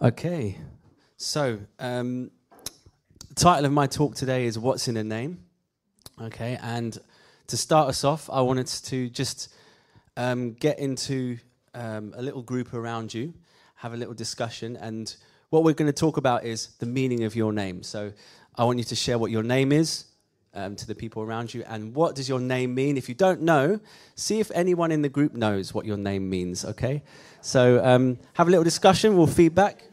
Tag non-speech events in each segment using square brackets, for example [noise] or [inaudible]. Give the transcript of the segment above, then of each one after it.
Okay, so um, the title of my talk today is What's in a Name? Okay, and to start us off, I wanted to just um, get into um, a little group around you, have a little discussion, and what we're going to talk about is the meaning of your name. So I want you to share what your name is um, to the people around you, and what does your name mean? If you don't know, see if anyone in the group knows what your name means. Okay, so um, have a little discussion. We'll feedback.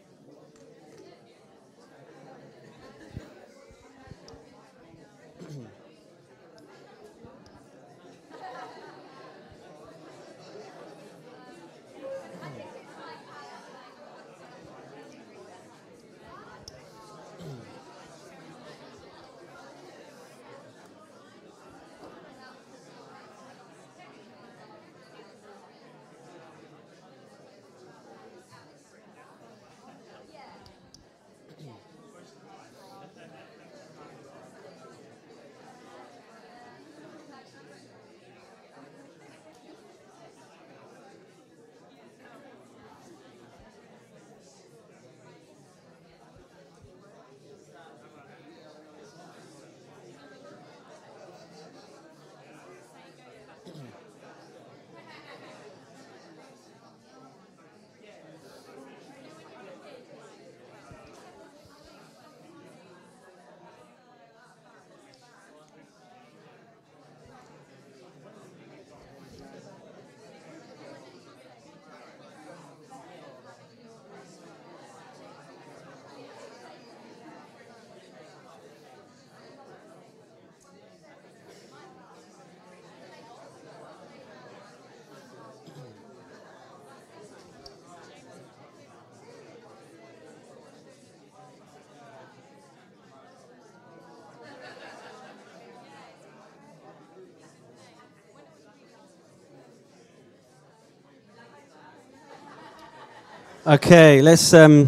Okay, let's um,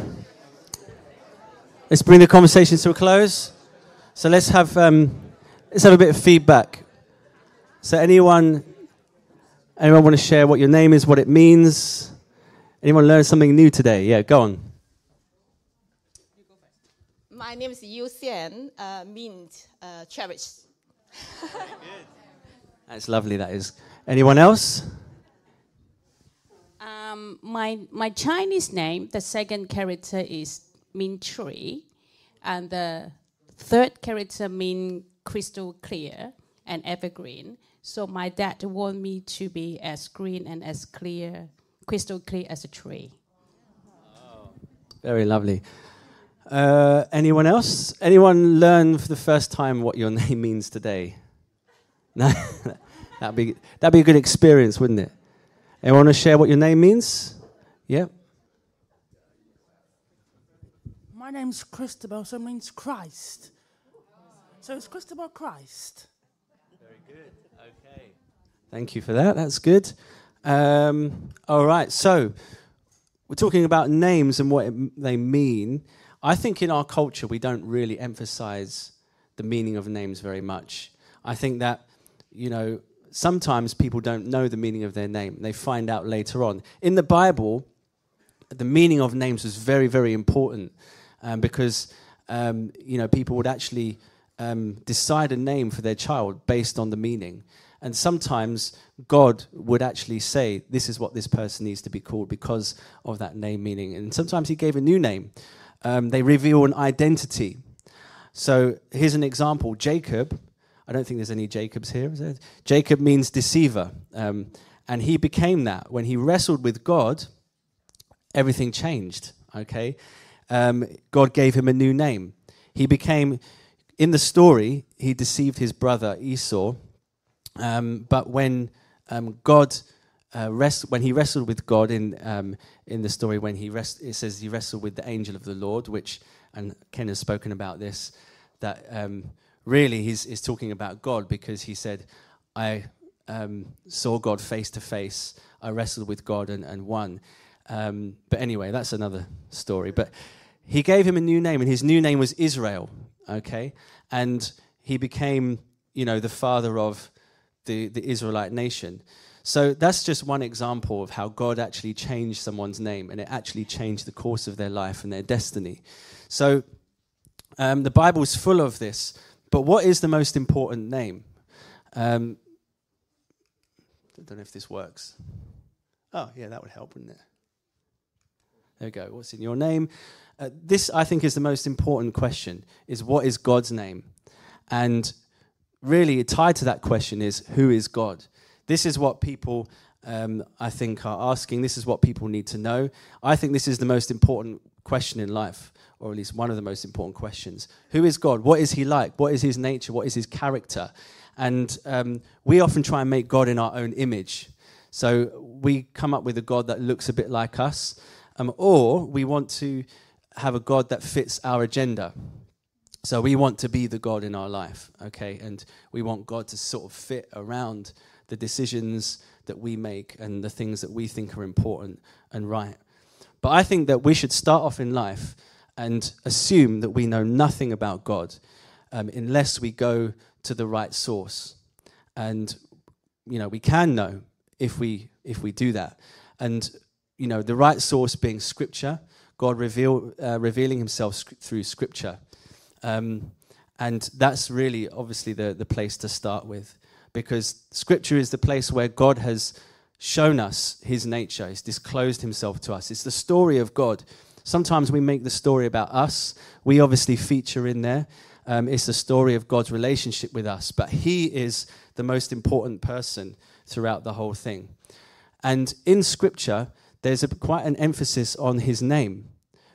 let's bring the conversation to a close. So let's have um, let's have a bit of feedback. So anyone anyone want to share what your name is, what it means? Anyone learn something new today? Yeah, go on. My name is Yu Xian, uh, means uh, cherish. [laughs] That's lovely. That is. Anyone else? Um, my my Chinese name, the second character is Min tree, and the third character mean crystal clear and evergreen. So my dad want me to be as green and as clear, crystal clear as a tree. Very lovely. Uh, anyone else? Anyone learn for the first time what your [laughs] name means today? No, [laughs] that'd be that'd be a good experience, wouldn't it? Anyone want to share what your name means? Yeah. My name's Christabel, so it means Christ. So it's Christabel Christ. Very good. Okay. Thank you for that. That's good. Um, all right. So we're talking about names and what it, they mean. I think in our culture we don't really emphasize the meaning of names very much. I think that you know sometimes people don't know the meaning of their name. They find out later on. In the Bible, the meaning of names was very, very important um, because um, you know people would actually um, decide a name for their child based on the meaning. And sometimes God would actually say, This is what this person needs to be called because of that name meaning. And sometimes He gave a new name. Um, they reveal an identity. So here's an example Jacob I don't think there's any Jacobs here. Jacob means deceiver. Um, and he became that. When he wrestled with God, everything changed. Okay? Um, God gave him a new name. He became, in the story, he deceived his brother Esau. Um, but when um, God uh, rest, when he wrestled with God in um, in the story, when he rest, it says he wrestled with the angel of the Lord, which and Ken has spoken about this that um, really he's, he's talking about God because he said, I um, saw God face to face, I wrestled with God and, and won. Um, but anyway, that's another story. But he gave him a new name, and his new name was Israel, okay? And he became, you know, the father of the, the Israelite nation. So that's just one example of how God actually changed someone's name and it actually changed the course of their life and their destiny. So um, the Bible is full of this. But what is the most important name? Um, I don't know if this works. Oh, yeah, that would help, wouldn't it? There we go. What's in your name? Uh, this, I think, is the most important question: is what is God's name? And really, tied to that question is who is God? This is what people, um, I think, are asking. This is what people need to know. I think this is the most important question in life, or at least one of the most important questions. Who is God? What is He like? What is His nature? What is His character? And um, we often try and make God in our own image. So we come up with a God that looks a bit like us, um, or we want to have a God that fits our agenda. So we want to be the God in our life, okay? And we want God to sort of fit around the decisions that we make and the things that we think are important and right. But I think that we should start off in life and assume that we know nothing about God um, unless we go to the right source. And, you know, we can know if we, if we do that. And, you know, the right source being Scripture, God reveal, uh, revealing Himself sc- through Scripture. Um, and that's really, obviously, the, the place to start with because Scripture is the place where God has shown us his nature, he's disclosed himself to us. It's the story of God. Sometimes we make the story about us, we obviously feature in there. Um, it's the story of God's relationship with us, but he is the most important person throughout the whole thing. And in Scripture, there's a, quite an emphasis on his name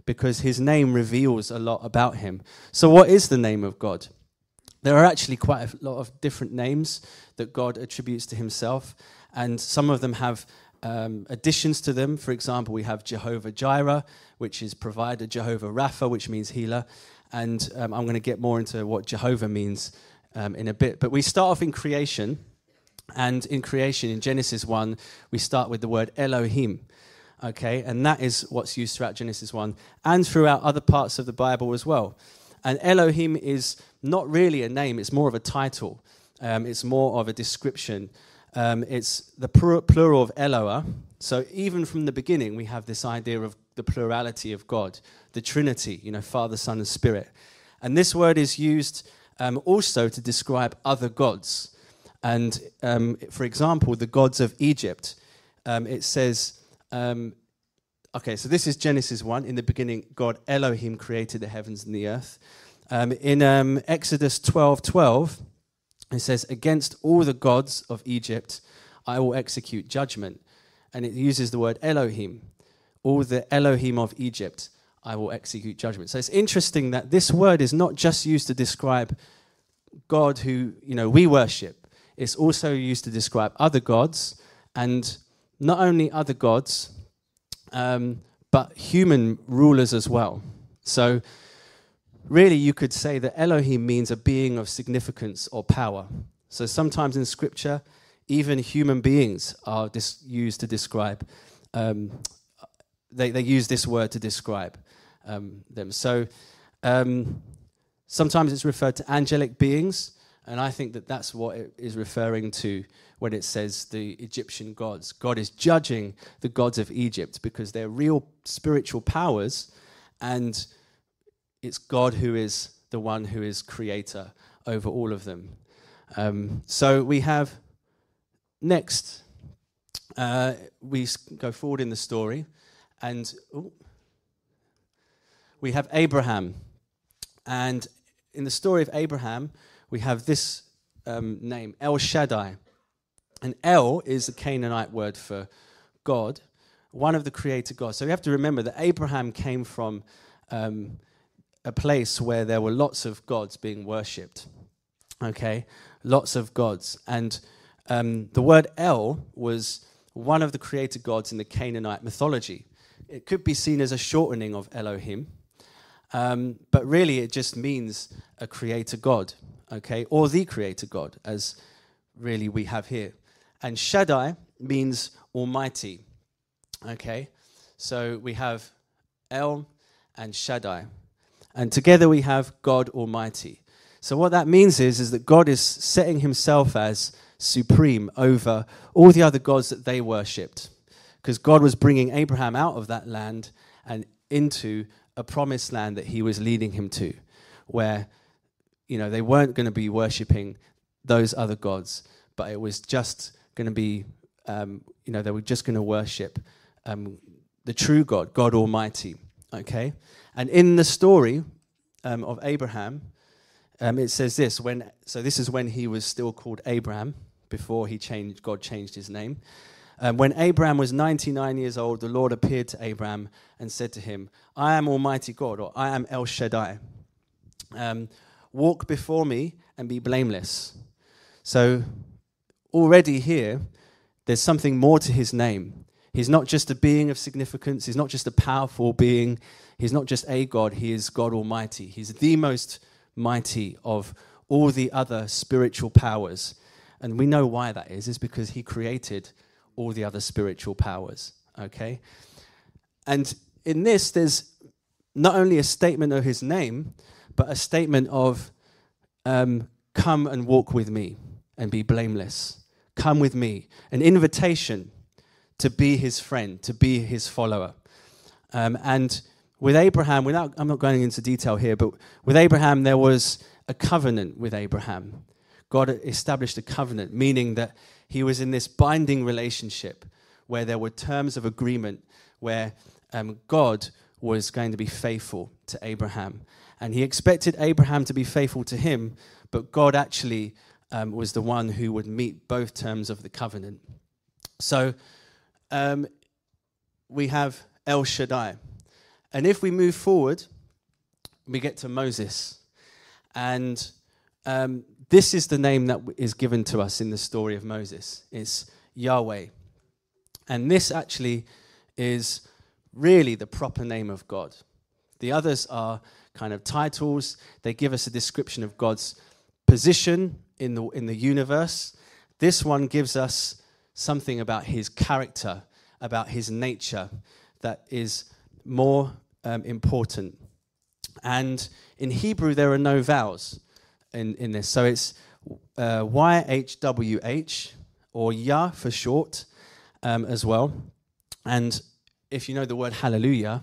because his name reveals a lot about him. So, what is the name of God? There are actually quite a lot of different names that God attributes to himself, and some of them have um, additions to them. For example, we have Jehovah Jireh, which is provider, Jehovah Rapha, which means healer, and um, I'm going to get more into what Jehovah means um, in a bit. But we start off in creation, and in creation, in Genesis 1, we start with the word Elohim. Okay, and that is what's used throughout Genesis 1 and throughout other parts of the Bible as well. And Elohim is not really a name, it's more of a title, um, it's more of a description. Um, it's the plural of Eloah. So even from the beginning, we have this idea of the plurality of God, the Trinity, you know, Father, Son, and Spirit. And this word is used um, also to describe other gods. And um, for example, the gods of Egypt, um, it says, um, okay, so this is Genesis 1. In the beginning, God Elohim created the heavens and the earth. Um, in Exodus 12 12, it says, Against all the gods of Egypt, I will execute judgment. And it uses the word Elohim. All the Elohim of Egypt, I will execute judgment. So it's interesting that this word is not just used to describe God who you know we worship. It's also used to describe other gods, and not only other gods, um, but human rulers as well. So really, you could say that Elohim means a being of significance or power. So sometimes in scripture, even human beings are dis- used to describe, um, they, they use this word to describe um, them. So um, sometimes it's referred to angelic beings, and I think that that's what it is referring to when it says the Egyptian gods. God is judging the gods of Egypt because they're real spiritual powers and it's God who is the one who is creator over all of them. Um, so we have next, uh, we go forward in the story, and ooh, we have Abraham. And in the story of Abraham, we have this um, name, El Shaddai. And El is the Canaanite word for God, one of the creator gods. So we have to remember that Abraham came from um, a place where there were lots of gods being worshipped. Okay, lots of gods. And um, the word El was one of the creator gods in the Canaanite mythology. It could be seen as a shortening of Elohim, um, but really it just means a creator god, okay, or the creator god, as really we have here. And Shaddai means almighty, okay. So we have El and Shaddai and together we have God Almighty. So what that means is, is that God is setting himself as supreme over all the other gods that they worshipped. Because God was bringing Abraham out of that land and into a promised land that he was leading him to, where you know they weren't going to be worshipping those other gods, but it was just going to be um, you know they were just going to worship um, the true God, God Almighty. Okay, and in the story um, of Abraham, um, it says this when so this is when he was still called Abraham before he changed God changed his name. Um, when Abraham was 99 years old, the Lord appeared to Abraham and said to him, I am Almighty God, or I am El Shaddai. Um, walk before me and be blameless. So, already here, there's something more to his name. He's not just a being of significance, he's not just a powerful being, he's not just a God, he is God Almighty. He's the most mighty of all the other spiritual powers. And we know why that is, is because he created all the other spiritual powers. Okay? And in this, there's not only a statement of his name, but a statement of, um, come and walk with me and be blameless. Come with me. An invitation to be his friend, to be his follower. Um, and with Abraham, without, I'm not going into detail here, but with Abraham, there was a covenant with Abraham. God established a covenant, meaning that he was in this binding relationship where there were terms of agreement, where um, God was going to be faithful to Abraham. And he expected Abraham to be faithful to him, but God actually um, was the one who would meet both terms of the covenant. So um, we have El Shaddai. And if we move forward, we get to Moses. And um, this is the name that is given to us in the story of Moses. It's Yahweh. And this actually is really the proper name of God. The others are kind of titles, they give us a description of God's position in the, in the universe. This one gives us something about his character, about his nature, that is more um, important. And in Hebrew, there are no vowels in, in this. So it's uh, YHWH, or Yah for short, um, as well. And if you know the word hallelujah,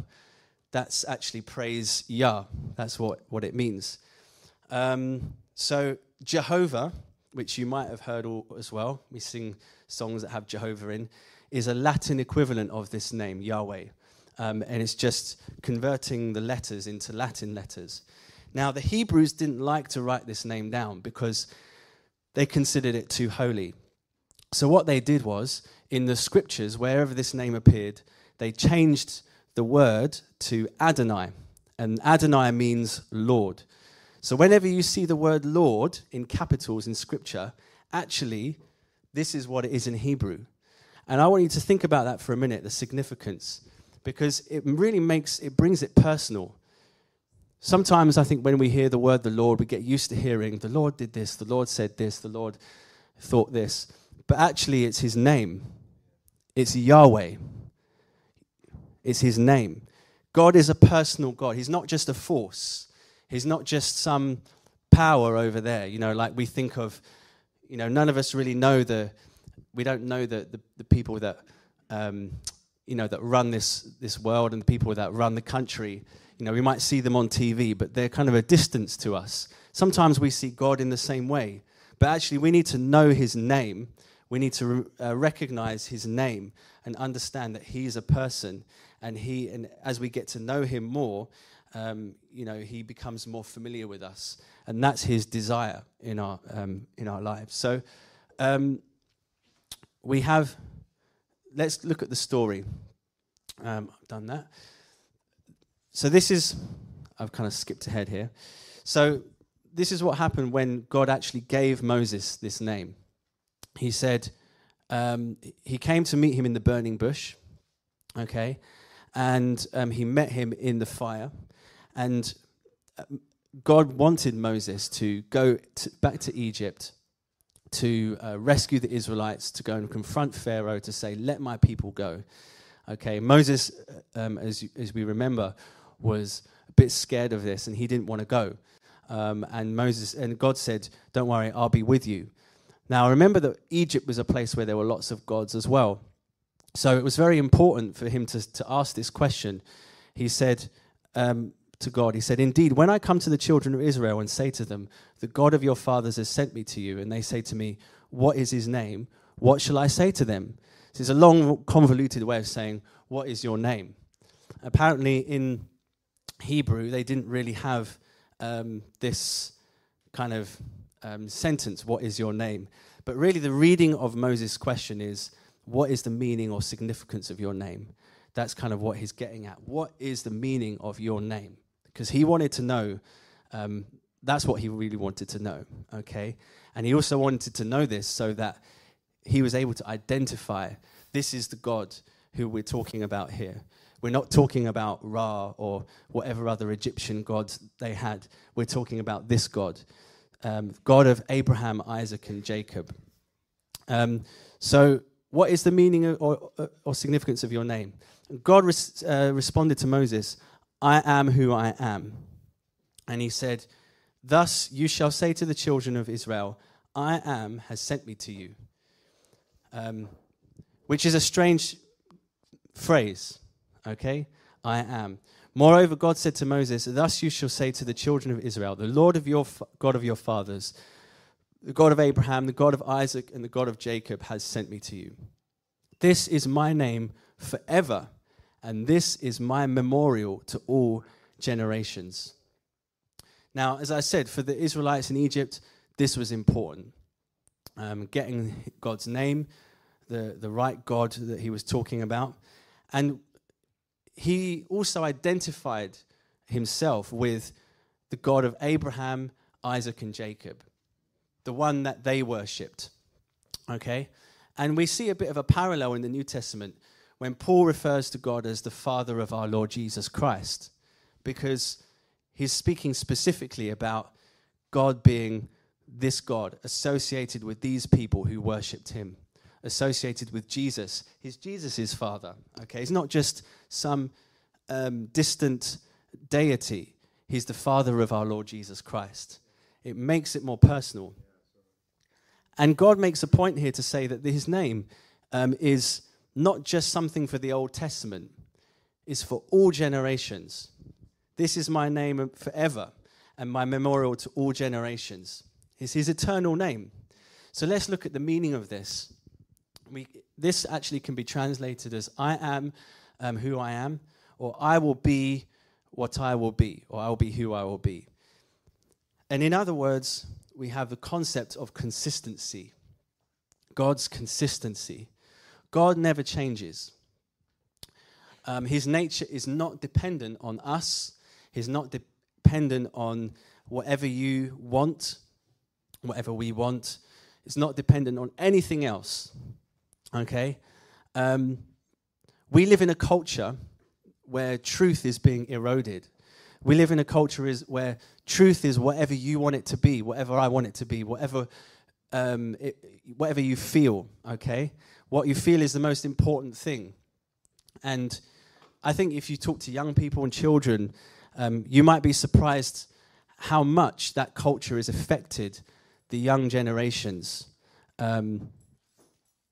that's actually praise Yah. That's what, what it means. Um, so Jehovah, which you might have heard all, as well, we sing songs that have Jehovah in, is a Latin equivalent of this name, Yahweh. Um, and it's just converting the letters into Latin letters. Now, the Hebrews didn't like to write this name down because they considered it too holy. So, what they did was, in the scriptures, wherever this name appeared, they changed the word to Adonai. And Adonai means Lord. So, whenever you see the word Lord in capitals in scripture, actually, this is what it is in Hebrew. And I want you to think about that for a minute, the significance, because it really makes, it brings it personal. Sometimes I think when we hear the word the Lord, we get used to hearing the Lord did this, the Lord said this, the Lord thought this. But actually, it's his name. It's Yahweh. It's his name. God is a personal God. He's not just a force, he's not just some power over there. You know, like we think of, you know, none of us really know the, we don't know the, the, the people that, um, you know, that run this, this world and the people that run the country you know, we might see them on TV, but they're kind of a distance to us. Sometimes we see God in the same way, but actually, we need to know His name. We need to uh, recognize His name and understand that He is a person, and He, and as we get to know Him more, um, you know, He becomes more familiar with us, and that's His desire in our um, in our lives. So, um, we have. Let's look at the story. Um, I've done that. So this is, I've kind of skipped ahead here. So this is what happened when God actually gave Moses this name. He said, um, he came to meet him in the burning bush, okay, and um, he met him in the fire, and um, God wanted Moses to go to, back to Egypt to uh, rescue the Israelites, to go and confront Pharaoh, to say, "Let my people go." Okay, Moses, uh, um, as as we remember, was a bit scared of this and he didn't want to go. Um, and Moses and God said, "Don't worry, I'll be with you." Now, remember that Egypt was a place where there were lots of gods as well. So it was very important for him to, to ask this question. He said um, to God, He said, Indeed, when I come to the children of Israel and say to them, The God of your fathers has sent me to you, and they say to me, What is his name? What shall I say to them? This is a long, convoluted way of saying, What is your name? Apparently, in Hebrew, they didn't really have um, this kind of um, sentence, What is your name? But really, the reading of Moses' question is, What is the meaning or significance of your name? That's kind of what he's getting at. What is the meaning of your name? Because he wanted to know, um, that's what he really wanted to know, okay? And he also wanted to know this so that he was able to identify this is the God who we're talking about here. We're not talking about Ra or whatever other Egyptian gods they had. We're talking about this God, um, God of Abraham, Isaac, and Jacob. Um, so, what is the meaning or, or, significance of your name? God res- uh, responded to Moses, I am who I am. And he said, Thus you shall say to the children of Israel, I am has sent me to you. Um, which is a strange phrase, okay? I am. Moreover, God said to Moses, Thus you shall say to the children of Israel, The Lord of your God of your fathers, the God of Abraham, the God of Isaac, and the God of Jacob has sent me to you. This is my name forever, and this is my memorial to all generations. Now, as I said, for the Israelites in Egypt, this was important. Um, getting God's name, the, the right God that he was talking about. And he also identified himself with the God of Abraham, Isaac, and Jacob, the one that they worshipped. Okay? And we see a bit of a parallel in the New Testament when Paul refers to God as the Father of our Lord Jesus Christ, because he's speaking specifically about God being this God associated with these people who worshipped him associated with Jesus. He's Jesus' father. Okay, he's not just some um, distant deity. He's the father of our Lord Jesus Christ. It makes it more personal. And God makes a point here to say that his name um, is not just something for the Old Testament, it's for all generations. This is my name forever and my memorial to all generations. It's his eternal name. So let's look at the meaning of this we, this actually can be translated as I am um, who I am, or I will be what I will be, or I will be who I will be. And in other words, we have the concept of consistency. God's consistency. God never changes. Um, his nature is not dependent on us, He's not de- dependent on whatever you want, whatever we want. It's not dependent on anything else. Okay? Um, we live in a culture where truth is being eroded. We live in a culture is where truth is whatever you want it to be, whatever I want it to be, whatever, um, it, whatever you feel. Okay, what you feel is the most important thing. And I think if you talk to young people and children, um, you might be surprised how much that culture has affected the young generations. Um,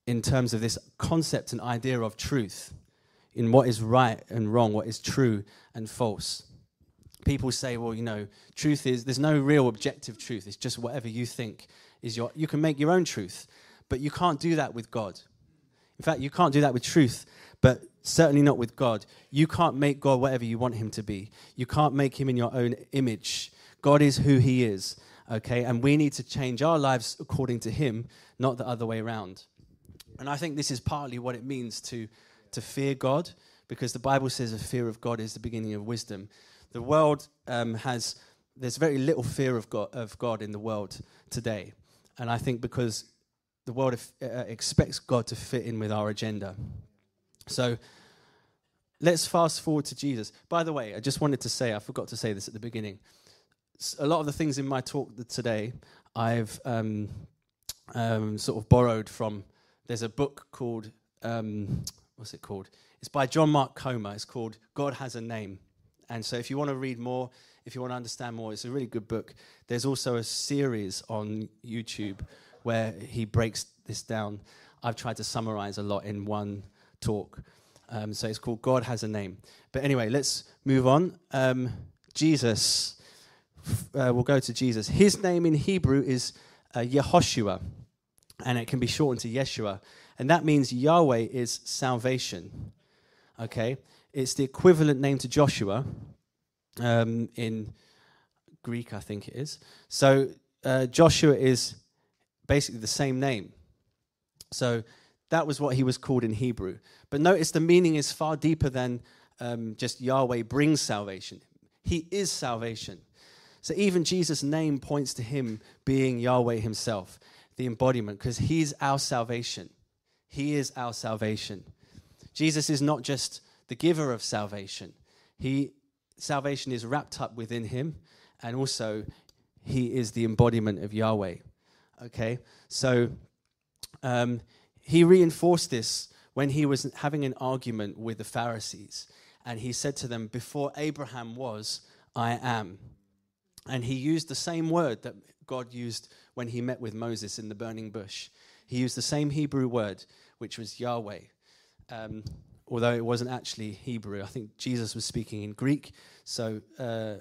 in terms of this concept and idea of truth, in what is right and wrong, what is true and false. People say, well, you know, truth is, there's no real objective truth. It's just whatever you think is your, you can make your own truth, but you can't do that with God. In fact, you can't do that with truth, but certainly not with God. You can't make God whatever you want him to be. You can't make him in your own image. God is who he is, okay? And we need to change our lives according to him, not the other way around. And I think this is partly what it means to, to fear God, because the Bible says a fear of God is the beginning of wisdom. The world um, has, there's very little fear of God, of God in the world today. And I think because the world uh, expects God to fit in with our agenda. So let's fast forward to Jesus. By the way, I just wanted to say, I forgot to say this at the beginning. A lot of the things in my talk today, I've um, um, sort of borrowed from there's a book called, um, what's it called? It's by John Mark Comer. It's called God Has a Name. And so if you want to read more, if you want to understand more, it's a really good book. There's also a series on YouTube where he breaks this down. I've tried to summarize a lot in one talk. Um, so it's called God Has a Name. But anyway, let's move on. Um, Jesus, uh, we'll go to Jesus. His name in Hebrew is uh, Yehoshua, and it can be shortened to Yeshua. And that means Yahweh is salvation. Okay? It's the equivalent name to Joshua um, in Greek, I think it is. So uh, Joshua is basically the same name. So that was what he was called in Hebrew. But notice the meaning is far deeper than um, just Yahweh brings salvation. He is salvation. So even Jesus' name points to him being Yahweh himself, the embodiment, because he's our salvation. He is our salvation. Jesus is not just the giver of salvation. He salvation is wrapped up within him, and also he is the embodiment of Yahweh. Okay, so um, he reinforced this when he was having an argument with the Pharisees, and he said to them, "Before Abraham was, I am." And he used the same word that God used when he met with Moses in the burning bush. He used the same Hebrew word, which was Yahweh. Um, although it wasn't actually Hebrew. I think Jesus was speaking in Greek. So, uh,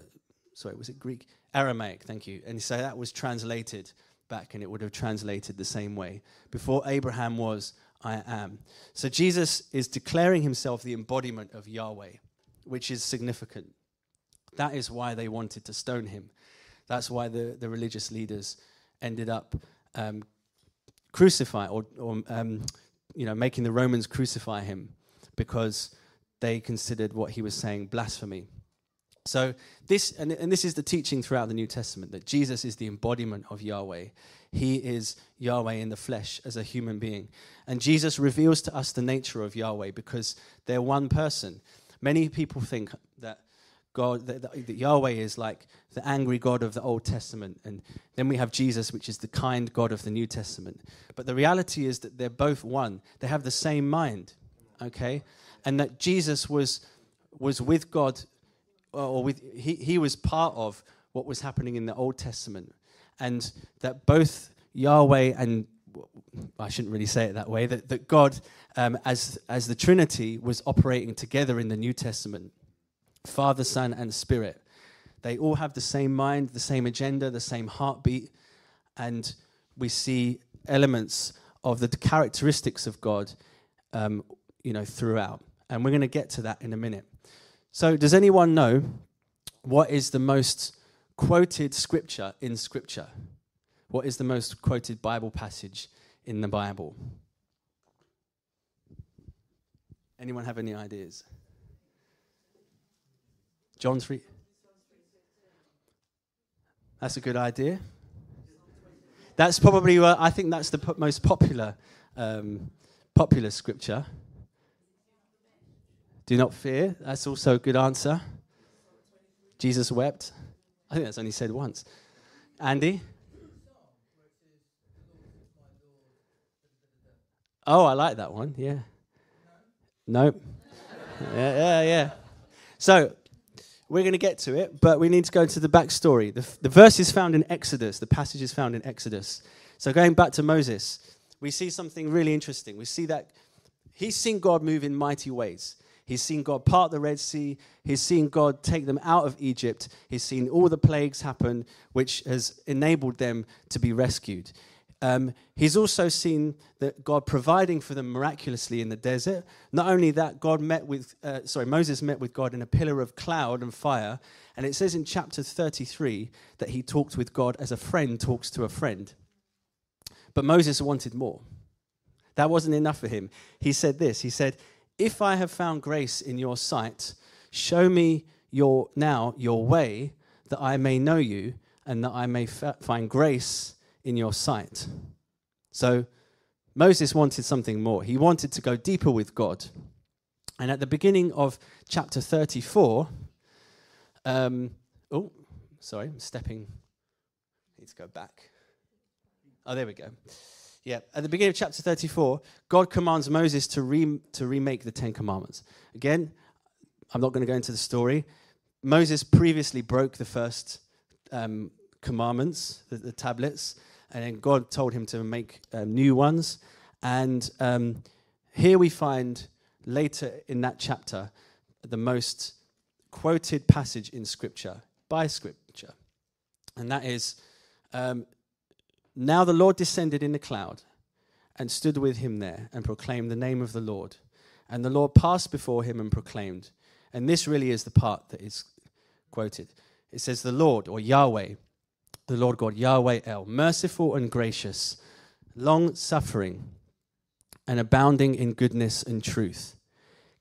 sorry, was it Greek? Aramaic, thank you. And so that was translated back, and it would have translated the same way. Before Abraham was, I am. So Jesus is declaring himself the embodiment of Yahweh, which is significant. That is why they wanted to stone him. That's why the, the religious leaders ended up um, crucifying or, or um, you know, making the Romans crucify him because they considered what he was saying blasphemy. So this and, and this is the teaching throughout the New Testament that Jesus is the embodiment of Yahweh. He is Yahweh in the flesh as a human being. And Jesus reveals to us the nature of Yahweh because they're one person. Many people think that God, that, that, Yahweh is like the angry God of the Old Testament, and then we have Jesus, which is the kind God of the New Testament. But the reality is that they're both one. They have the same mind okay? And that Jesus was, was with God, or with, he, he was part of what was happening in the Old Testament. And that both Yahweh and I shouldn't really say it that way, that, that God, um, as, as the Trinity, was operating together in the New Testament Father, Son, and Spirit. They all have the same mind, the same agenda, the same heartbeat, and we see elements of the characteristics of God um, you know, throughout. And we're going to get to that in a minute. So, does anyone know what is the most quoted scripture in Scripture? What is the most quoted Bible passage in the Bible? Anyone have any ideas? John 3. That's a good idea. That's probably, uh, I think that's the most popular, um, popular scripture. Do not fear. That's also a good answer. Jesus wept. I think that's only said once. Andy? Oh, I like that one. Yeah. Nope. yeah, yeah, yeah. So, we're going to get to it, but we need to go into the backstory. The, the verse is found in Exodus, the passage is found in Exodus. So, going back to Moses, we see something really interesting. We see that he's seen God move in mighty ways. He's seen God part the Red Sea. He's seen God take them out of Egypt. He's seen all the plagues happen, which has enabled them to be rescued. Um, he's also seen that God providing for them miraculously in the desert. Not only that, God met with, uh, sorry, Moses met with God in a pillar of cloud and fire. And it says in chapter 33 that he talked with God as a friend talks to a friend. But Moses wanted more. That wasn't enough for him. He said this He said, if I have found grace in your sight, show me your now your way that I may know you and that I may find grace in your sight. So Moses wanted something more. He wanted to go deeper with God. And at the beginning of chapter 34, um, oh, sorry, I'm stepping. I need to go back. Oh, there we go. Yeah, at the beginning of chapter 34, God commands Moses to, re- to remake the Ten Commandments. Again, I'm not going to go into the story. Moses previously broke the first um, commandments, the, the, tablets, and then God told him to make um, new ones. And um, here we find later in that chapter the most quoted passage in Scripture by Scripture, and that is um, Now the Lord descended in the cloud and stood with him there and proclaimed the name of the Lord. And the Lord passed before him and proclaimed. And this really is the part that is quoted. It says, The Lord, or Yahweh, the Lord God, Yahweh El, merciful and gracious, long suffering, and abounding in goodness and truth,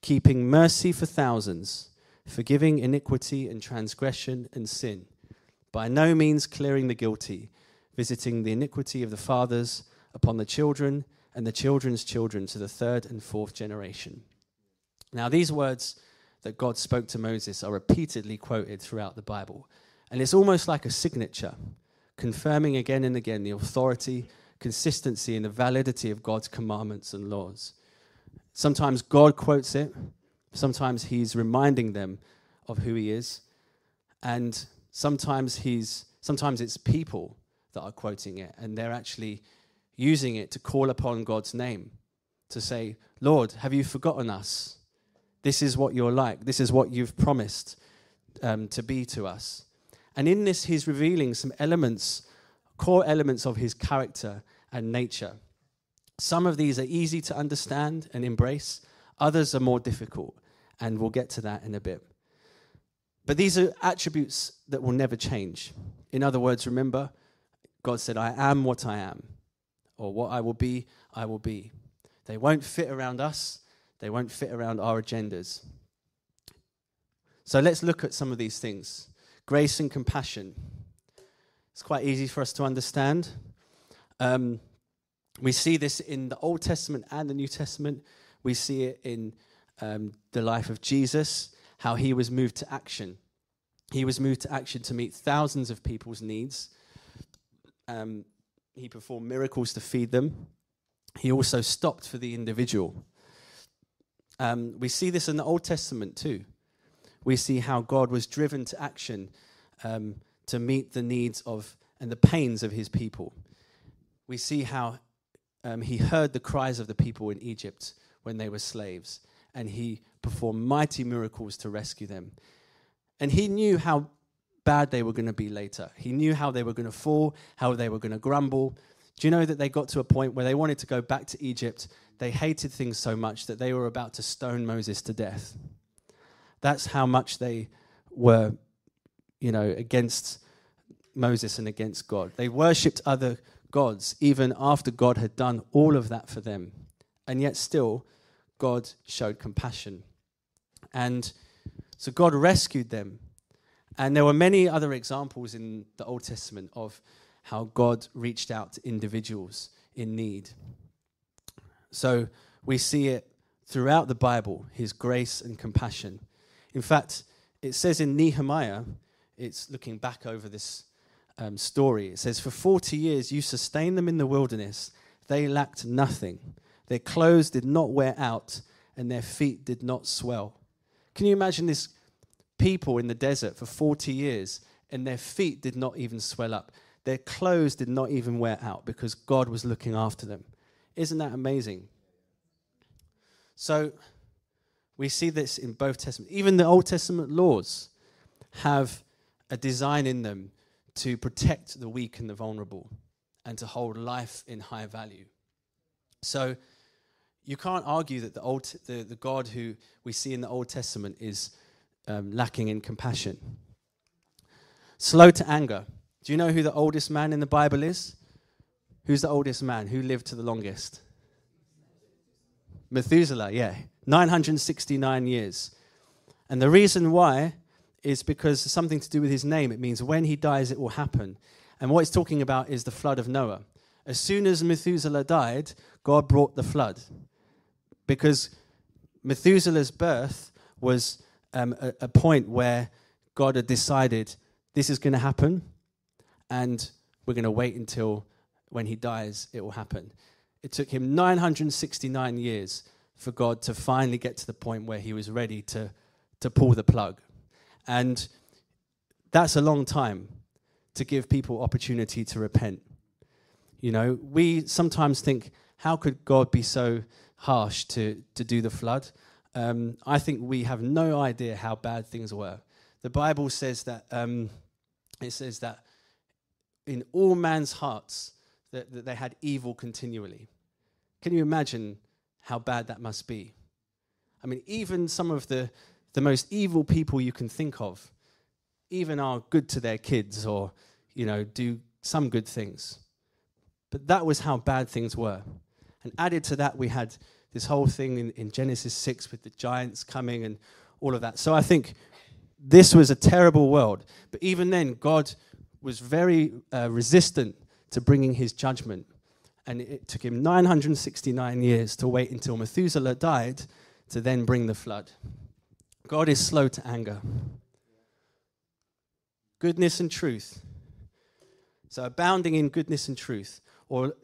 keeping mercy for thousands, forgiving iniquity and transgression and sin, by no means clearing the guilty, visiting the iniquity of the fathers upon the children and the children's children to the third and fourth generation. Now, these words that God spoke to Moses are repeatedly quoted throughout the Bible. And it's almost like a signature, confirming again and again the authority, consistency, and the validity of God's commandments and laws. Sometimes God quotes it, sometimes He's reminding them of who He is, and sometimes He's sometimes it's people that are quoting it, and they're actually using it to call upon God's name, to say, Lord, have you forgotten us? This is what you're like. This is what you've promised um, to be to us. And in this, he's revealing some elements, core elements of his character and nature. Some of these are easy to understand and embrace, others are more difficult, and we'll get to that in a bit. But these are attributes that will never change. In other words, remember, God said, I am what I am or what I will be, I will be. They won't fit around us, they won't fit around our agendas. So let's look at some of these things. Grace and compassion. It's quite easy for us to understand. Um, we see this in the Old Testament and the New Testament. We see it in um, the life of Jesus, how he was moved to action. He was moved to action to meet thousands of people's needs. Um, he performed miracles to feed them. He also stopped for the individual. Um, we see this in the Old Testament too. We see how God was driven to action um, to meet the needs of and the pains of his people. We see how um, he heard the cries of the people in Egypt when they were slaves, and he performed mighty miracles to rescue them. And he knew how bad they were going to be later. He knew how they were going to fall, how they were going to grumble. Do you know that they got to a point where they wanted to go back to Egypt? They hated things so much that they were about to stone Moses to death. That's how much they were, you know, against Moses and against God. They worshipped other gods even after God had done all of that for them. And yet, still, God showed compassion. And so God rescued them and there were many other examples in the Old Testament of how God reached out to individuals in need. So we see it throughout the Bible, his grace and compassion. In fact, it says in Nehemiah, it's looking back over this um, story, it says, For 40 years you sustained them in the wilderness. They lacked nothing. Their clothes did not wear out, and their feet did not swell. Can you imagine this people in the desert for 40 years, and their feet did not even swell up. Their clothes did not even wear out because God was looking after them. Isn't that amazing? So, we see this in both Testaments. Even the Old Testament laws have a design in them to protect the weak and the vulnerable and to hold life in high value. So, you can't argue that the, old, the, the God who we see in the Old Testament is um, lacking in compassion. Slow to anger. Do you know who the oldest man in the Bible is? Who's the oldest man? Who lived to the longest? Methuselah, yeah. 969 years. And the reason why is because something to do with his name. It means when he dies, it will happen. And what it's talking about is the flood of Noah. As soon as Methuselah died, God brought the flood. Because Methuselah's birth was um, a, a point where God had decided this is going to happen, and we're going to wait until when he dies, it will happen. It took him 969 years for God to finally get to the point where he was ready to, to pull the plug. And that's a long time to give people opportunity to repent. You know, we sometimes think, how could God be so harsh to, to do the flood? Um, I think we have no idea how bad things were. The Bible says that um, it says that in all man's hearts that, that they had evil continually. Can you imagine how bad that must be? I mean, even some of the, the most evil people you can think of, even are good to their kids or, you know, do some good things. But that was how bad things were. And added to that, we had this whole thing in, in Genesis 6 with the giants coming and all of that. So I think this was a terrible world. But even then, God was very uh, resistant to bringing his judgment. And it took him 969 years to wait until Methuselah died to then bring the flood. God is slow to anger. Goodness and truth. So, abounding in goodness and truth, or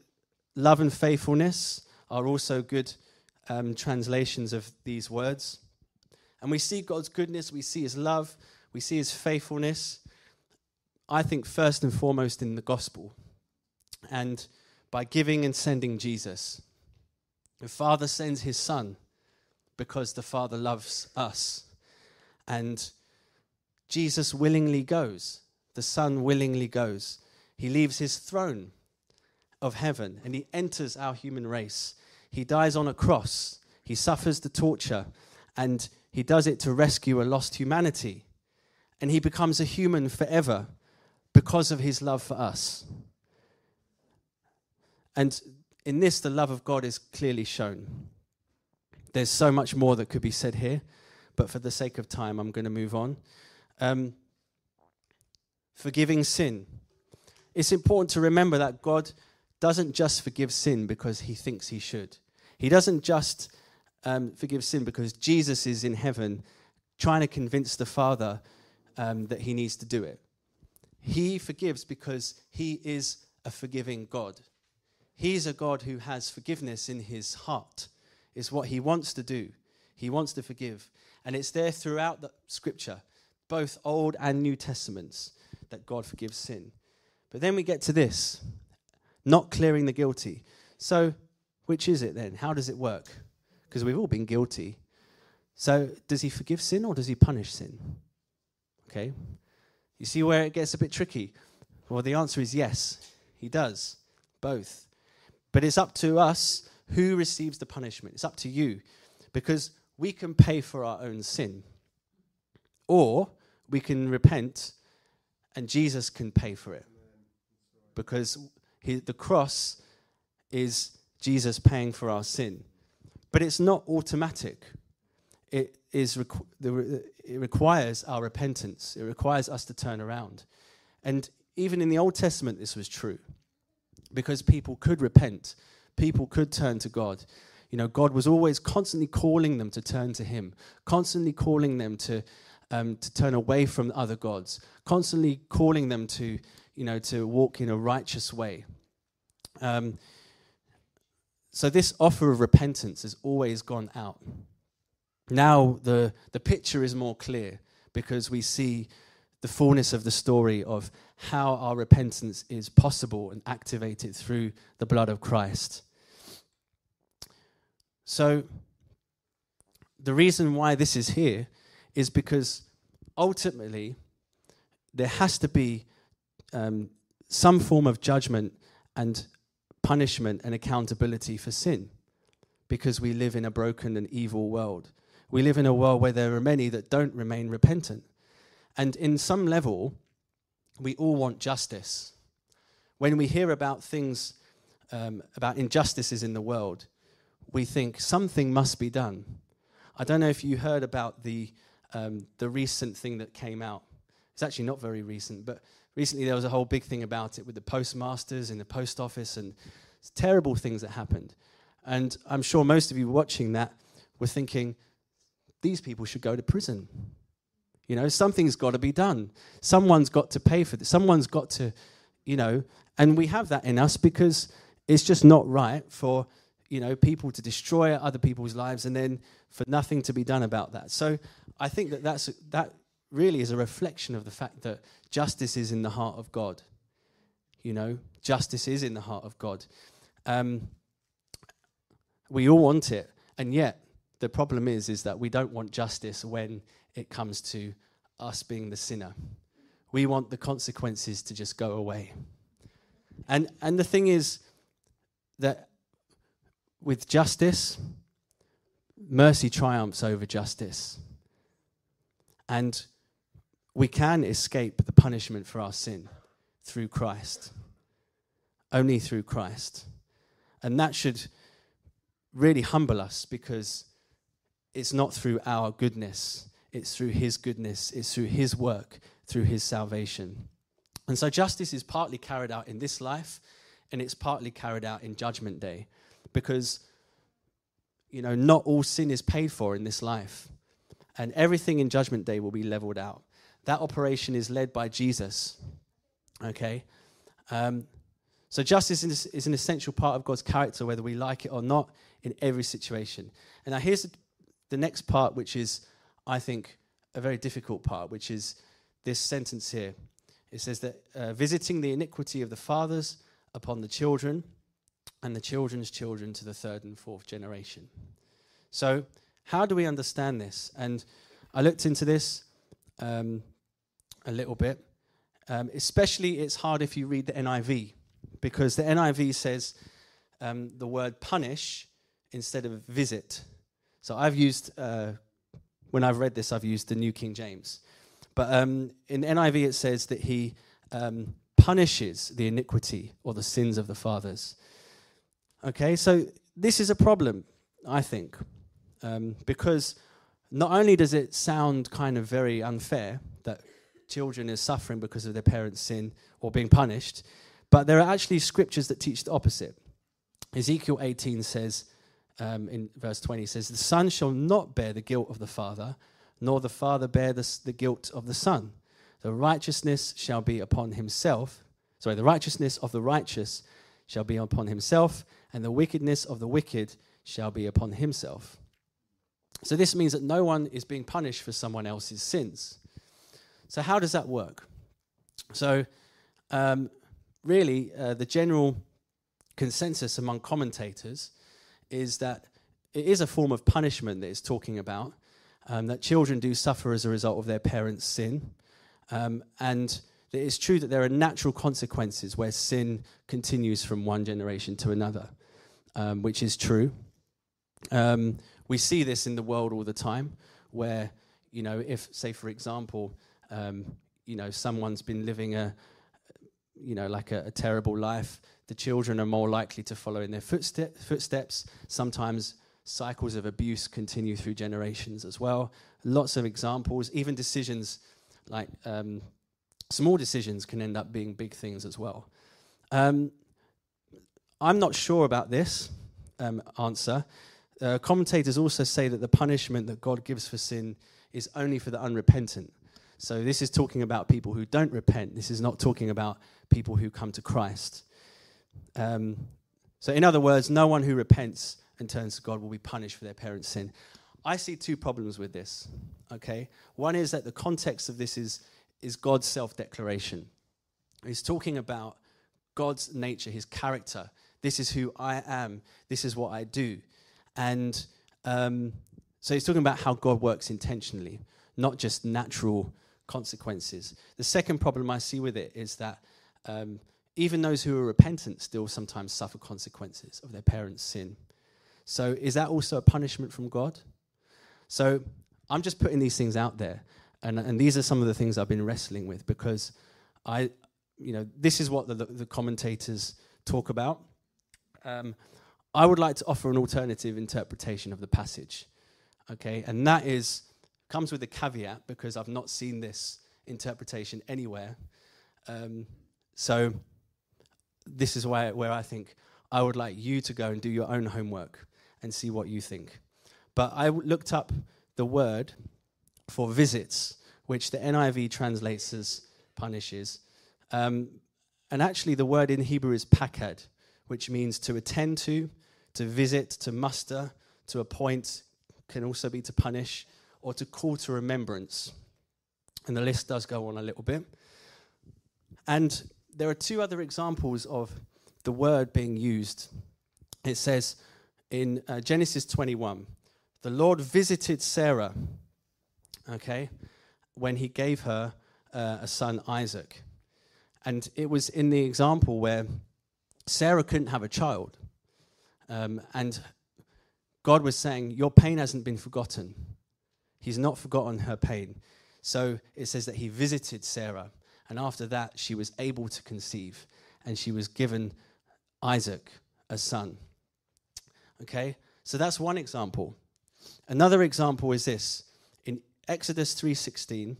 love and faithfulness, are also good um, translations of these words. And we see God's goodness, we see his love, we see his faithfulness, I think, first and foremost in the gospel and by giving and sending Jesus. The Father sends his Son because the Father loves us. And Jesus willingly goes, the Son willingly goes. He leaves his throne of heaven and he enters our human race. He dies on a cross, he suffers the torture, and he does it to rescue a lost humanity. And he becomes a human forever because of his love for us. And in this, the love of God is clearly shown. There's so much more that could be said here, but for the sake of time, I'm going to move on. Um, forgiving sin. It's important to remember that God doesn't just forgive sin because he thinks he should. He doesn't just um, forgive sin because Jesus is in heaven trying to convince the Father um, that he needs to do it. He forgives because he is a forgiving God. He's a God who has forgiveness in his heart, is what he wants to do. He wants to forgive. And it's there throughout the scripture, both Old and New Testaments, that God forgives sin. But then we get to this not clearing the guilty. So, which is it then? How does it work? Because we've all been guilty. So, does he forgive sin or does he punish sin? Okay. You see where it gets a bit tricky? Well, the answer is yes, he does. Both. But it's up to us who receives the punishment. It's up to you because we can pay for our own sin. Or we can repent and Jesus can pay for it. Because he, the cross is Jesus paying for our sin. But it's not automatic. It, is requ- the, it requires our repentance, it requires us to turn around. And even in the Old Testament, this was true because people could repent, people could turn to God. You know, God was always constantly calling them to turn to Him, constantly calling them to, um, to turn away from other gods, constantly calling them to, you know, to walk in a righteous way. Um, so this offer of repentance has always gone out. Now the, the picture is more clear because we see the fullness of the story of how our repentance is possible and activated through the blood of Christ. So, the reason why this is here is because ultimately there has to be um, some form of judgment and punishment and accountability for sin because we live in a broken and evil world. We live in a world where there are many that don't remain repentant. And in some level, we all want justice. When we hear about things, um, about injustices in the world, we think something must be done. I don't know if you heard about the, um, the recent thing that came out. It's actually not very recent, but recently there was a whole big thing about it with the postmasters in the post office and terrible things that happened. And I'm sure most of you watching that were thinking, these people should go to prison. You know, something's got to be done. Someone's got to pay for this. Someone's got to, you know, and we have that in us because it's just not right for, you know, people to destroy other people's lives and then for nothing to be done about that. So I think that that's, that really is a reflection of the fact that justice is in the heart of God. you know, justice is in the heart of God. Um, we all want it, and yet the problem is is that we don't want justice when it comes to us being the sinner. We want the consequences to just go away. And and the thing is that with justice, mercy triumphs over justice. And we can escape the punishment for our sin through Christ. Only through Christ. And that should really humble us because it's not through our goodness, it's through His goodness, it's through His work, through His salvation. And so justice is partly carried out in this life and it's partly carried out in Judgment Day because, you know, not all sin is paid for in this life. And everything in Judgment Day will be leveled out. That operation is led by Jesus. Okay? Um, so justice is, is an essential part of God's character, whether we like it or not, in every situation. And now here's the, next part, which is, I think, a very difficult part, which is this sentence here. It says that uh, visiting the iniquity of the fathers upon the children and the children's children to the third and fourth generation. So, how do we understand this? And I looked into this um, a little bit. Um, especially, it's hard if you read the NIV, because the NIV says um, the word punish instead of visit. So I've used, uh, when I've read this, I've used the New King James. But um, in NIV, it says that he um, punishes the iniquity or the sins of the fathers. Okay, so this is a problem, I think, um, because not only does it sound kind of very unfair that children is suffering because of their parents' sin or being punished, but there are actually scriptures that teach the opposite. Ezekiel 18 says, um, in verse 20, says, The son shall not bear the guilt of the father, nor the father bear the, the guilt of the son. The righteousness shall be upon himself. Sorry, the righteousness of the righteous shall be upon himself, and the wickedness of the wicked shall be upon himself. So this means that no one is being punished for someone else's sins. So how does that work? So um, really, uh, the general consensus among commentators is that it is a form of punishment that it's talking about, um, that children do suffer as a result of their parents' sin. Um, and it is true that there are natural consequences where sin continues from one generation to another, um, which is true. Um, we see this in the world all the time, where, you know, if, say, for example, um, you know, someone's been living a, you know, like a, a, terrible life, the children are more likely to follow in their footstep, footsteps. Sometimes cycles of abuse continue through generations as well. Lots of examples, even decisions like um, small decisions can end up being big things as well. Um, I'm not sure about this um, answer. Uh, commentators also say that the punishment that God gives for sin is only for the unrepentant. So this is talking about people who don't repent. This is not talking about people who come to Christ. Um, so, in other words, no one who repents and turns to God will be punished for their parents' sin. I see two problems with this. Okay, one is that the context of this is is God's self-declaration. He's talking about God's nature, His character. This is who I am. This is what I do, and um, so he's talking about how God works intentionally, not just natural consequences. The second problem I see with it is that um, even those who are repentant still sometimes suffer consequences of their parents' sin. So, is that also a punishment from God? So, I'm just putting these things out there. And, and these are some of the things I've been wrestling with because I, you know, this is what the, the, commentators talk about. Um, I would like to offer an alternative interpretation of the passage. Okay, and that is comes with a caveat because I've not seen this interpretation anywhere. Um, so this is why, where I think I would like you to go and do your own homework and see what you think. But I looked up the word for visits, which the NIV translates as punishes. Um, and actually, the word in Hebrew is pakad, which means to attend to, to visit, to muster, to appoint, can also be to punish, or to call to remembrance. And the list does go on a little bit. And there are two other examples of the word being used. It says in uh, Genesis 21, the Lord visited Sarah, okay, when he gave her uh, a son, Isaac. And it was in the example where Sarah couldn't have a child. Um, and God was saying, Your pain hasn't been forgotten. He's not forgotten her pain. So it says that he visited Sarah. And after that, she was able to conceive. And she was given Isaac, a son. Okay? So that's one example. Another example is this. In Exodus 3:16,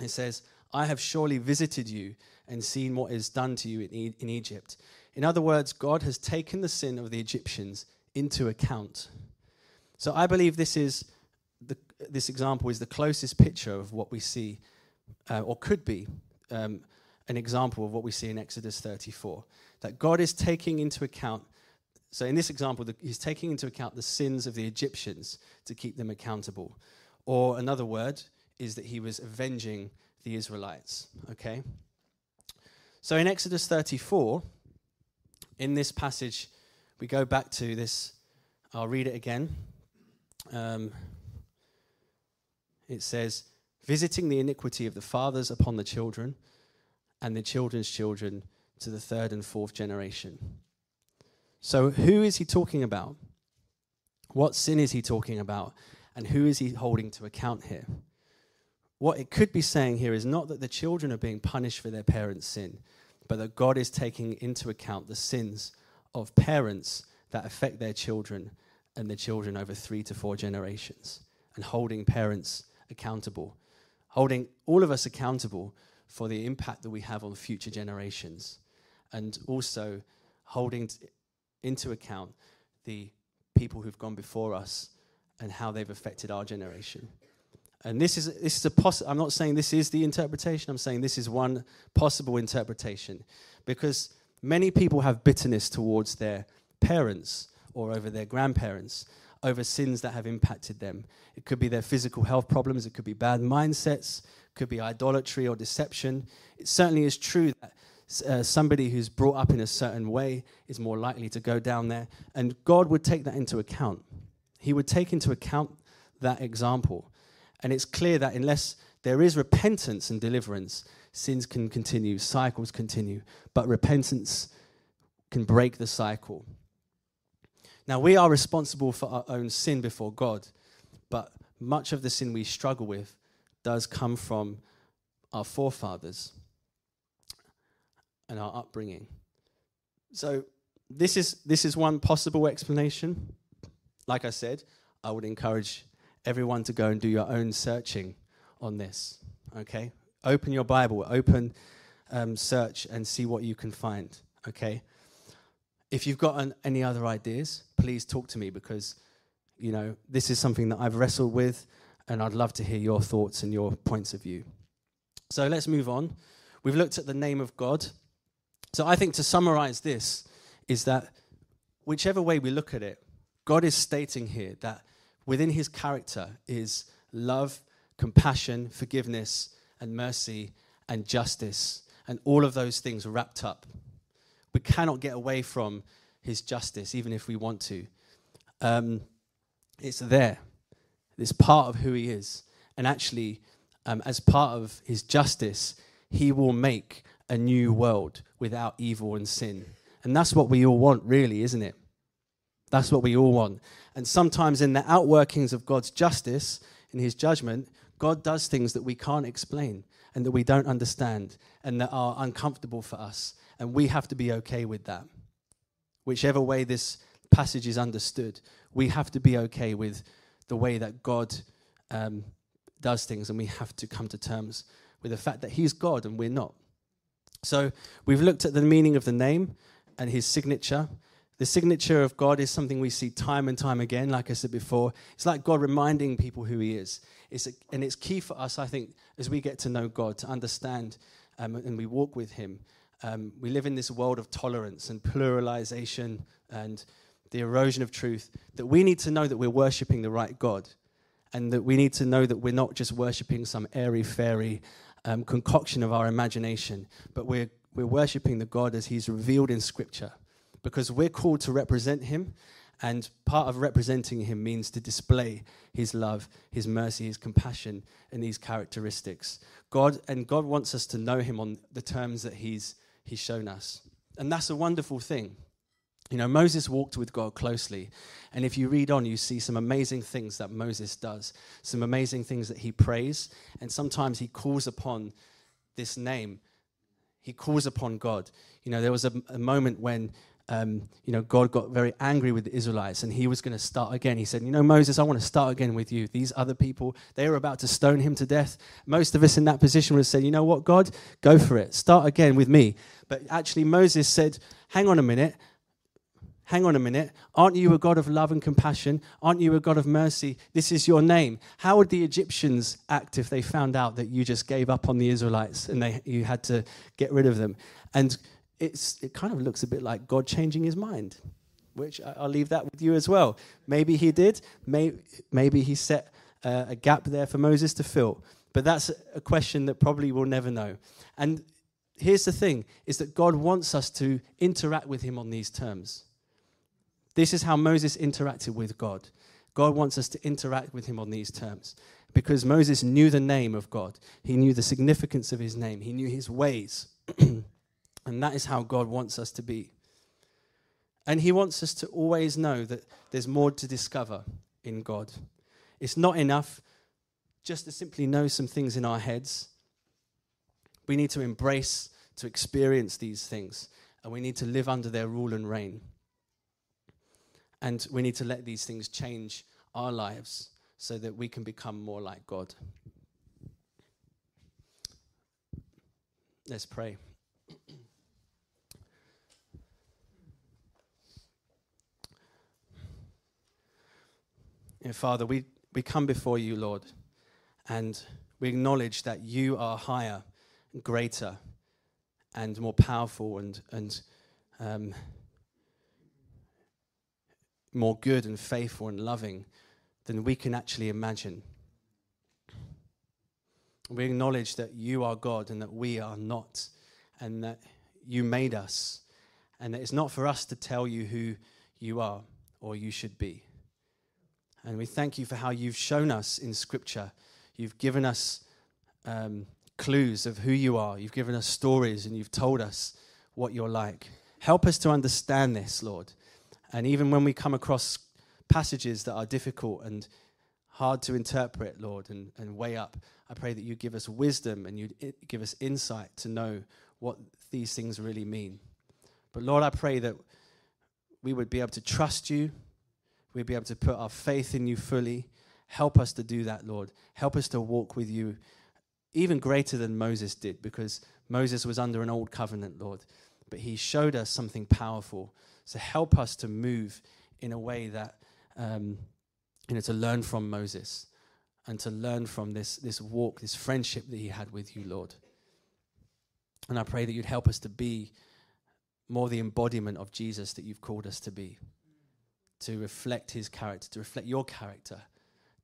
it says, "I have surely visited you and seen what is done to you in, e- in Egypt." In other words, God has taken the sin of the Egyptians into account. So I believe this is this example is the closest picture of what we see, uh, or could be, um, an example of what we see in Exodus 34. That God is taking into account so in this example, the, he's taking into account the sins of the Egyptians to keep them accountable. Or another word is that he was avenging the Israelites. Okay? So in Exodus 34, in this passage, we go back to this. I'll read it again. Um, it says, visiting the iniquity of the fathers upon the children, and the children's children to the third and fourth generation. So, who is he talking about? What sin is he talking about? And who is he holding to account here? What it could be saying here is not that the children are being punished for their parents' sin, but that God is taking into account the sins of parents that affect their children and the children over three to four generations, and holding parents accountable, holding all of us accountable for the impact that we have on future generations, and also holding t- into account the people who've gone before us and how they've affected our generation. And this is this is a poss- I'm not saying this is the interpretation. I'm saying this is one possible interpretation, because many people have bitterness towards their parents or over their grandparents over sins that have impacted them. It could be their physical health problems. It could be bad mindsets. It could be idolatry or deception. It certainly is true that uh, somebody who's brought up in a certain way is more likely to go down there. And God would take that into account. He would take into account that example. And it's clear that unless there is repentance and deliverance, sins can continue, cycles continue. But repentance can break the cycle. Now, we are responsible for our own sin before God, but much of the sin we struggle with does come from our forefathers and our upbringing. So, this is, this is one possible explanation. Like I said, I would encourage everyone to go and do your own searching on this. Okay? Open your Bible, open um, search, and see what you can find. Okay? If you've got an, any other ideas, please talk to me because, you know, this is something that I've wrestled with, and I'd love to hear your thoughts and your points of view. So let's move on. We've looked at the name of God. So I think to summarize this is that whichever way we look at it, God is stating here that within his character is love, compassion, forgiveness, and mercy and justice, and all of those things wrapped up. We cannot get away from his justice, even if we want to. Um, it's there, it's part of who he is. And actually, um, as part of his justice, he will make a new world without evil and sin. And that's what we all want, really, isn't it? That's what we all want. And sometimes, in the outworkings of God's justice, in his judgment, God does things that we can't explain and that we don't understand and that are uncomfortable for us. And we have to be okay with that. Whichever way this passage is understood, we have to be okay with the way that God um, does things, and we have to come to terms with the fact that He's God and we're not. So we've looked at the meaning of the name and his signature. The signature of God is something we see time and time again, like I said before. It's like God reminding people who he is. It's a, and it's key for us, I think, as we get to know God, to understand um, and we walk with him. Um, we live in this world of tolerance and pluralization and the erosion of truth that we need to know that we're worshiping the right God and that we need to know that we're not just worshiping some airy fairy um, concoction of our imagination, but we're we're worshipping the God as He's revealed in Scripture because we're called to represent Him. And part of representing Him means to display His love, His mercy, His compassion, and these characteristics. God and God wants us to know Him on the terms that He's He's shown us, and that's a wonderful thing. You know, Moses walked with God closely. And if you read on, you see some amazing things that Moses does, some amazing things that he prays. And sometimes he calls upon this name. He calls upon God. You know, there was a, a moment when, um, you know, God got very angry with the Israelites and he was going to start again. He said, You know, Moses, I want to start again with you. These other people, they were about to stone him to death. Most of us in that position would have said, You know what, God, go for it. Start again with me. But actually, Moses said, Hang on a minute hang on a minute, aren't you a God of love and compassion? Aren't you a God of mercy? This is your name. How would the Egyptians act if they found out that you just gave up on the Israelites and they, you had to get rid of them? And it's, it kind of looks a bit like God changing his mind, which I'll leave that with you as well. Maybe he did, maybe, maybe he set uh, a gap there for Moses to fill. But that's a question that probably we'll never know. And here's the thing is that God wants us to interact with him on these terms. This is how Moses interacted with God. God wants us to interact with him on these terms because Moses knew the name of God. He knew the significance of his name. He knew his ways. [clears throat] and that is how God wants us to be. And he wants us to always know that there's more to discover in God. It's not enough just to simply know some things in our heads. We need to embrace, to experience these things, and we need to live under their rule and reign. And we need to let these things change our lives so that we can become more like God. Let's pray. Father, we, we come before you, Lord, and we acknowledge that you are higher, greater, and more powerful and, and um, more good and faithful and loving than we can actually imagine. We acknowledge that you are God and that we are not, and that you made us, and that it's not for us to tell you who you are or you should be. And we thank you for how you've shown us in Scripture. You've given us um, clues of who you are, you've given us stories, and you've told us what you're like. Help us to understand this, Lord. And even when we come across passages that are difficult and hard to interpret, Lord, and, and weigh up, I pray that you give us wisdom and you give us insight to know what these things really mean. But Lord, I pray that we would be able to trust you, we'd be able to put our faith in you fully. Help us to do that, Lord. Help us to walk with you even greater than Moses did, because Moses was under an old covenant, Lord. But he showed us something powerful so help us to move in a way that, um, you know, to learn from Moses and to learn from this, this walk, this friendship that he had with you, Lord. And I pray that you'd help us to be more the embodiment of Jesus that you've called us to be, to reflect his character, to reflect your character,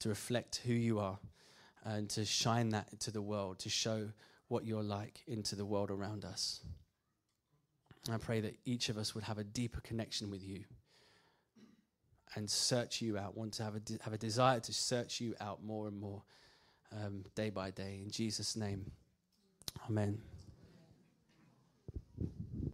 to reflect who you are, and to shine that to the world, to show what you're like into the world around us. I pray that each of us would have a deeper connection with you and search you out, want to have a, de- have a desire to search you out more and more um, day by day. In Jesus' name, amen.